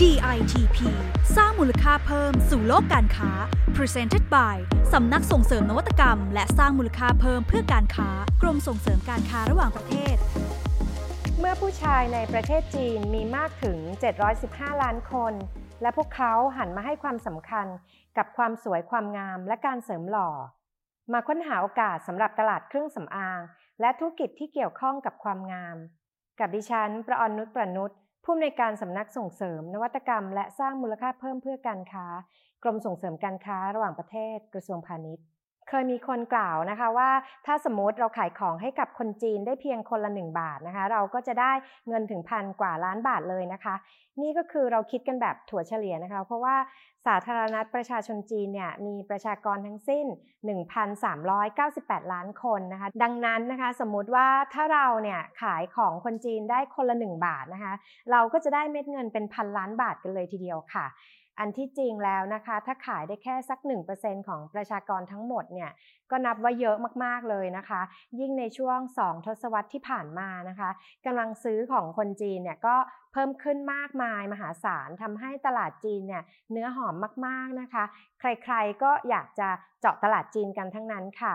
DITP สร้างมูลค่าเพิ่มสู่โลกการค้า Presented by สำนักส่งเสริมนวัตกรรม และสร้างมูลค่าเพิ่มเพื่อการค้า กรมส่งเสริมการค้าระหว่างประเทศ เมื่อผู้ชายในประเทศจีนมีมากถึง 715 ล้านคน และพวกเขาหันมาให้ความสำคัญกับความสวยความงามและการเสริมหล่อ มาค้นหาโอกาสสำหรับตลาดเครื่องสำอาง และธุรกิจที่เกี่ยวข้องกับความงาม กับดิฉัน ประอนนุชประนุษ ผู้อำนวยการสำนักส่งเสริม นวัตกรรม และสร้างมูลค่าเพิ่มเพื่อการค้า กรมส่งเสริมการค้าระหว่างประเทศ กระทรวงพาณิชย์ เคยมีคนกล่าวนะคะว่าถ้าสมมติเราขายของให้กับคนจีนได้เพียงคนละ 1 บาทนะคะ เราก็จะได้เงินถึงพันกว่าล้านบาทเลยนะคะ นี่ก็คือเราคิดกันแบบถั่วเฉลี่ยนะคะ เพราะว่าสาธารณรัฐประชาชนจีนเนี่ยมีประชากรทั้งสิ้น 1,398 ล้านคนนะคะ ดังนั้นนะคะ สมมุติว่าถ้าเราเนี่ยขายของคนจีนได้คนละ 1 บาทนะคะ เราก็จะได้เม็ดเงินเป็นพันล้านบาทกันเลยทีเดียวค่ะ อันที่จริงแล้วนะคะ ถ้าขายได้แค่สัก 1%ของประชากรทั้งหมดเนี่ยก็นับว่าเยอะมากๆเลยนะคะ ยิ่งในช่วง 2 ทศวรรษที่ผ่านมานะคะกำลังซื้อของคนจีนเนี่ยก็เพิ่มขึ้นมากมายมหาศาลทำให้ตลาดจีนเนี่ยเนื้อหอมมากๆนะคะ ใครๆก็อยากจะเจาะตลาดจีนกันทั้งนั้นค่ะ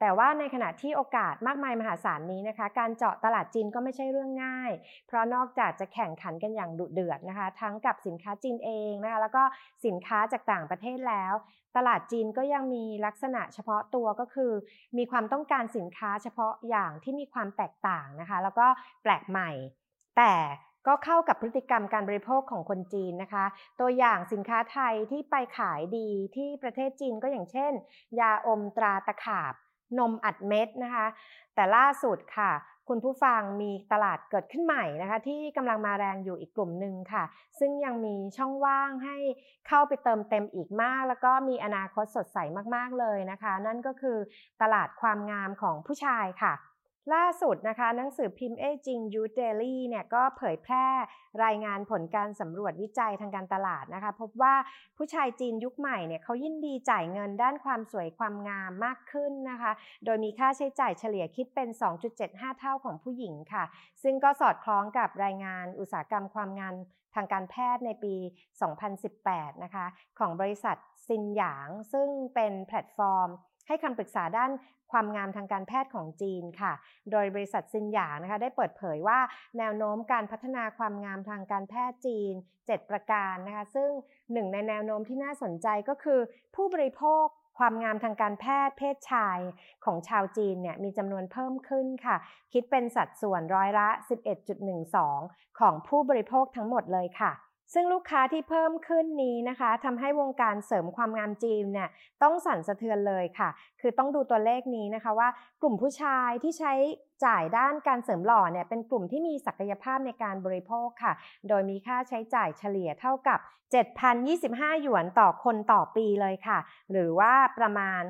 แต่ว่าในขณะที่โอกาสมากมายมหาศาลนี้นะคะ การเจาะตลาดจีนก็ไม่ใช่เรื่องง่าย เพราะนอกจากจะแข่งขันกันอย่างดุเดือดนะคะ ทั้งกับสินค้าจีนเองนะคะ แล้วก็สินค้าจากต่างประเทศแล้ว ตลาดจีนก็ยังมีลักษณะเฉพาะตัวก็คือ มีความต้องการสินค้าเฉพาะอย่างที่มีความแตกต่างนะคะ แล้วก็แปลกใหม่ แต่ก็เข้ากับพฤติกรรมการบริโภคของคนจีนนะคะ ตัวอย่างสินค้าไทยที่ไปขายดีที่ประเทศจีนก็อย่างเช่น ยาอมตราตะขาบ นมอัดเม็ดนะคะ แต่ล่าสุดค่ะ คุณผู้ฟังมีตลาดเกิดขึ้นใหม่นะคะ ที่กำลังมาแรงอยู่อีกกลุ่มหนึ่งค่ะ ซึ่งยังมีช่องว่างให้เข้าไปเติมเต็มอีกมาก แล้วก็มีอนาคตสดใสมากๆเลยนะคะ นั่นก็คือตลาดความงามของผู้ชายค่ะ ล่าสุดนะคะหนังสือพิมพ์เอจิงยูเดลี่เนี่ยก็เผยแพร่รายงานผลการสำรวจวิจัยทางการตลาดนะคะ พบว่าผู้ชายจีนยุคใหม่เนี่ยเขายินดีจ่ายเงินด้านความสวยความงามมากขึ้นนะคะ โดยมีค่าใช้จ่ายเฉลี่ยคิดเป็น 2.75 เท่าของผู้หญิงค่ะ ซึ่งก็สอดคล้องกับรายงานอุตสาหกรรมความงามทางการแพทย์ในปี 2018 นะคะ ของบริษัทซินหยาง ซึ่งเป็นแพลตฟอร์ม ให้คำปรึกษาด้านความงามทางการแพทย์ของจีนค่ะ โดยบริษัทซินหยางนะคะได้เปิดเผยว่าแนวโน้มการพัฒนาความงามทางการแพทย์จีน 7 ประการนะคะ ซึ่งหนึ่งในแนวโน้มที่น่าสนใจก็คือ ผู้บริโภคความงามทางการแพทย์เพศชายของชาวจีนเนี่ยมีจำนวนเพิ่มขึ้นค่ะ คิดเป็นสัดส่วนร้อยละ 11.12 ของผู้บริโภคทั้งหมดเลยค่ะ ซึ่งลูกค้าที่เพิ่มขึ้นนี้นะคะทำให้วงการเสริมความงามจีนเนี่ยต้องสั่นสะเทือนเลยค่ะ คือต้องดูตัวเลขนี้นะคะว่ากลุ่มผู้ชายที่ใช้จ่ายด้านการเสริมหล่อเนี่ยเป็นกลุ่มที่มีศักยภาพในการบริโภคค่ะ โดยมีค่าใช้จ่ายเฉลี่ยเท่ากับ 7,025 หยวนต่อคนต่อปีเลยค่ะ หรือว่าประมาณ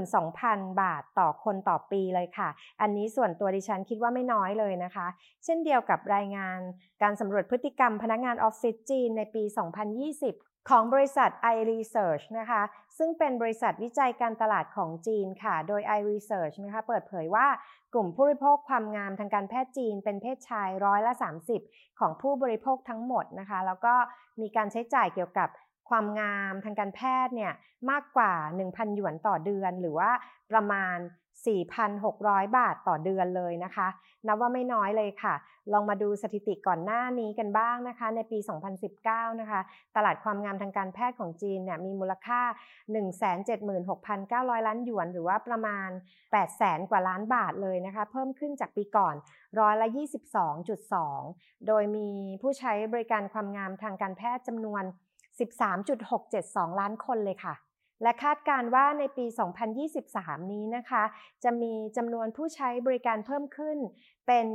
32,000 บาทต่อคนต่อปีเลยค่ะ อันนี้ส่วนตัวดิฉันคิดว่าไม่น้อยเลยนะคะ เช่นเดียวกับรายงานการสำรวจพฤติกรรมพนักงานออฟฟิศจีนในปี 2020ของบริษัท iResearch นะคะ ซึ่งเป็นบริษัทวิจัยการตลาดของจีนค่ะ โดย iResearch นะคะ เปิดเผยว่ากลุ่มผู้บริโภคความงามทางการแพทย์จีน เป็นเพศชายร้อยละ 30 ของผู้บริโภคทั้งหมดนะคะ แล้วก็มีการใช้จ่ายเกี่ยวกับ ความงามทางการแพทย์เนี่ยมากกว่า 1,000 หยวนต่อเดือน หรือว่าประมาณ 4,600 บาทต่อเดือนเลยนะคะ นับว่าไม่น้อยเลยค่ะ ลองมาดูสถิติก่อนหน้านี้กันบ้างนะคะ ในปี 2019 นะคะ ตลาดความงามทางการแพทย์ของจีนเนี่ยมีมูลค่า 176,900 ล้านหยวน หรือว่าประมาณ 800,000 กว่าล้านบาทเลยนะคะ เพิ่มขึ้นจากปีก่อนร้อยละ 22.2 โดยมีผู้ใช้บริการความงามทางการแพทย์จำนวน 13.672 ล้านคนเลยค่ะ และคาดการว่าในปี 2023 นี้นะคะ จะมีจำนวนผู้ใช้บริการเพิ่มขึ้น เป็น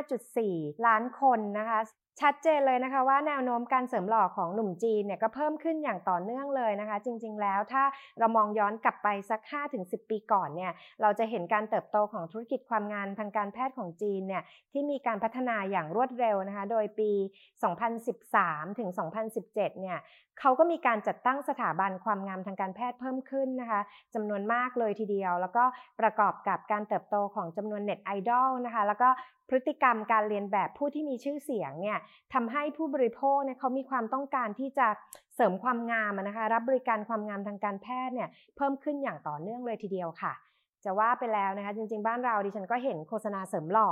25.4 ล้านคนนะคะ ชัดเจนเลยนะคะว่าแนวโน้มการเสริมหล่อของหนุ่มจีนเนี่ยก็เพิ่มขึ้นอย่างต่อเนื่องเลยนะคะ จริงๆแล้วถ้าเรามองย้อนกลับไปสัก 5-10 ปีก่อนเนี่ยเราจะเห็นการเติบโตของธุรกิจความงานทางการแพทย์ของจีนเนี่ยที่มีการพัฒนาอย่างรวดเร็วนะคะ โดยปี 2013 ถึง 2017 เนี่ยเขาก็มีการจัดตั้งสถาบันความงามทางการแพทย์เพิ่มขึ้นนะคะจำนวนมากเลยทีเดียว แล้วก็ประกอบกับการเติบโตของจำนวนเน็ตไอดอลนะคะแล้วก็พฤติกรรมการเรียนแบบผู้ที่มีชื่อเสียงเนี่ยทำให้ผู้บริโภคเนี่ยเขามีความต้องการที่จะเสริมความงามนะคะรับบริการความงามทางการแพทย์เนี่ยเพิ่มขึ้นอย่างต่อเนื่องเลยทีเดียวค่ะ จะว่าไปแล้วนะคะจริงๆ บ้านเราดิฉันก็เห็นโฆษณาเสริมหล่อ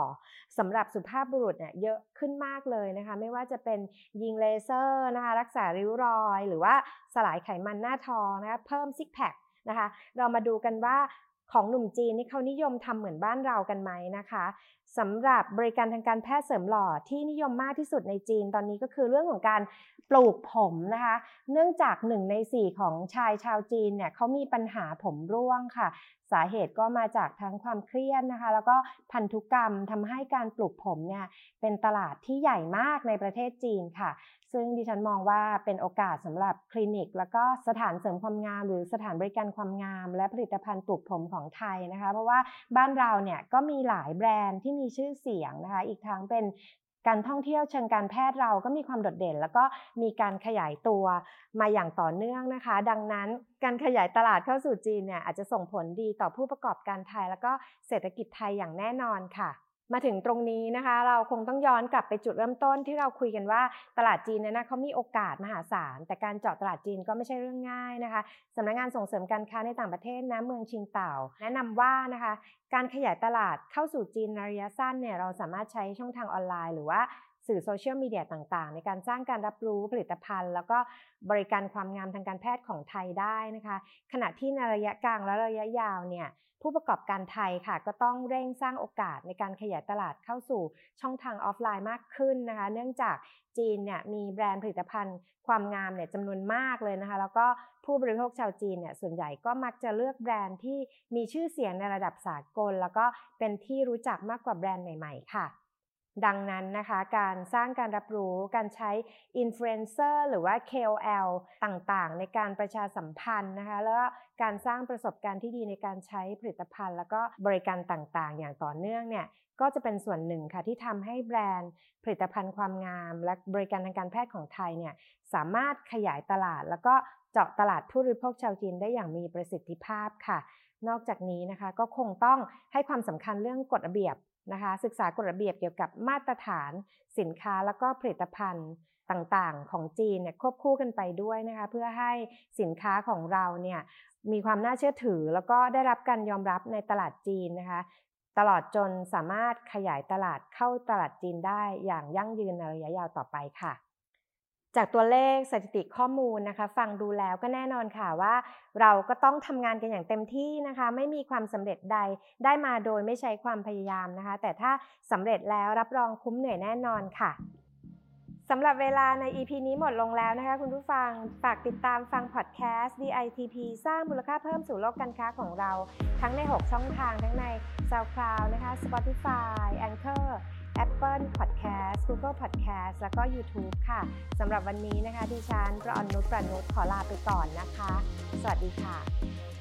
สำหรับสุภาพบุรุษเนี่ยเยอะขึ้นมากเลยนะคะไม่ว่าจะเป็นยิงเลเซอร์นะคะรักษาริ้วรอย หรือว่าสลายไขมันหน้าท้องนะคะเพิ่มซิกแพคนะคะเรามาดูกันว่า ของหนุ่มจีนนี่เขานิยมทำเหมือนบ้านเรากันไหมนะคะสำหรับบริการทางการแพทย์เสริมหล่อที่นิยมมากที่สุดในจีนตอนนี้ก็คือเรื่องของการ ปลูกผมนะคะ เนื่องจากหนึ่งในสี่ของชายชาวจีนเนี่ยเขามีปัญหาผมร่วงค่ะ สาเหตุก็มาจากทั้งความเครียดนะคะ แล้วก็พันธุกรรมทำให้การปลูกผมเนี่ยเป็นตลาดที่ใหญ่มากในประเทศจีนค่ะ ซึ่งดิฉันมองว่าเป็นโอกาสสำหรับคลินิก แล้วก็สถานเสริมความงาม หรือสถานบริการความงาม และผลิตภัณฑ์ปลูกผมของไทยนะคะ เพราะว่าบ้านเราเนี่ยก็มีหลายแบรนด์ที่มีชื่อเสียงนะคะ อีกทั้งเป็น การท่องเที่ยวเชิงการแพทย์เราก็มีความโดดเด่น แล้วก็มีการขยายตัวมาอย่างต่อเนื่องนะคะ ดังนั้นการขยายตลาดเข้าสู่จีนเนี่ยอาจจะส่งผลดีต่อผู้ประกอบการไทย แล้วก็เศรษฐกิจไทยอย่างแน่นอนค่ะ มาถึงตรงนี้นะคะ เราคงต้องย้อนกลับไปจุดเริ่มต้นที่เราคุยกันว่าตลาดจีนเนี่ยนะเขามีโอกาสมหาศาล แต่การเจาะตลาดจีนก็ไม่ใช่เรื่องง่ายนะคะสำนักงงานส่งเสริมการค้าในต่างประเทศนะเมืองชิงเต่า แนะนำว่านะคะ การขยายตลาดเข้าสู่จีนในระยะสั้นเนี่ยเราสามารถใช้ช่องทางออนไลน์ หรือว่า สื่อโซเชียลมีเดียต่างๆ ในการสร้างการรับรู้ผลิตภัณฑ์ แล้วก็บริการความงามทางการแพทย์ของไทยได้นะคะ ขณะที่ในระยะกลางและระยะยาวเนี่ยผู้ประกอบการไทยค่ะ ก็ต้องเร่งสร้างโอกาสในการขยายตลาดเข้าสู่ช่องทางออฟไลน์มากขึ้นนะคะ เนื่องจากจีนเนี่ยมีแบรนด์ผลิตภัณฑ์ความงามเนี่ยจำนวนมากเลยนะคะ แล้วก็ผู้บริโภคชาวจีนเนี่ยส่วนใหญ่ก็มักจะเลือกแบรนด์ที่มีชื่อเสียงในระดับสากล แล้วก็เป็นที่รู้จักมากกว่าแบรนด์ใหม่ ๆ ค่ะ ดังนั้นนะคะการสร้างการรับรู้การใช้อินฟลูเอนเซอร์หรือว่า KOL ต่างๆ ในการประชาสัมพันธ์นะคะแล้วก็การสร้างประสบการณ์ที่ดีในการใช้ผลิตภัณฑ์ แล้วก็บริการต่างๆ อย่างต่อเนื่องเนี่ยก็จะเป็นส่วนหนึ่งค่ะที่ทำให้แบรนด์ ผลิตภัณฑ์ความงาม และบริการทางการแพทย์ของไทยเนี่ยสามารถขยายตลาด แล้วก็เจาะตลาดผู้บริโภคชาวจีนได้อย่างมีประสิทธิภาพค่ะ นอกจากนี้นะคะก็คงต้องให้ความสำคัญเรื่องกฎระเบียบนะคะ ศึกษากฎระเบียบเกี่ยวกับมาตรฐาน สินค้าแล้วก็ผลิตภัณฑ์ต่างๆ ของจีนเนี่ยควบคู่กันไปด้วยนะคะเพื่อให้สินค้าของเราเนี่ยมีความน่าเชื่อถือ แล้วก็ได้รับการยอมรับในตลาดจีนนะคะ ตลอดจนสามารถขยายตลาดเข้าตลาดจีนได้อย่างยั่งยืนในระยะยาวต่อไปค่ะ จากตัวเลขสถิติข้อมูลนะคะ ฟังดูแล้วก็แน่นอนค่ะว่า เราก็ต้องทำงานกันอย่างเต็มที่นะคะ ไม่มีความสำเร็จใดได้มาโดยไม่ใช้ความพยายามนะคะ แต่ถ้าสำเร็จแล้วรับรองคุ้มเหนื่อยแน่นอนค่ะ สำหรับเวลาใน EP นี้หมดลงแล้วนะคะคุณผู้ฟัง ฝากติดตามฟังพอดแคสต์ DITP สร้างมูลค่าเพิ่มสู่โลกการค้าของเรา ทั้งใน 6 ช่องทางทั้งใน SoundCloud นะคะ Spotify Anchor Apple Podcast Google Podcast แล้วก็ YouTube ค่ะสำหรับวันนี้นะคะดิฉันประอนุชประนุชขอลาไปก่อนนะคะ สวัสดีค่ะ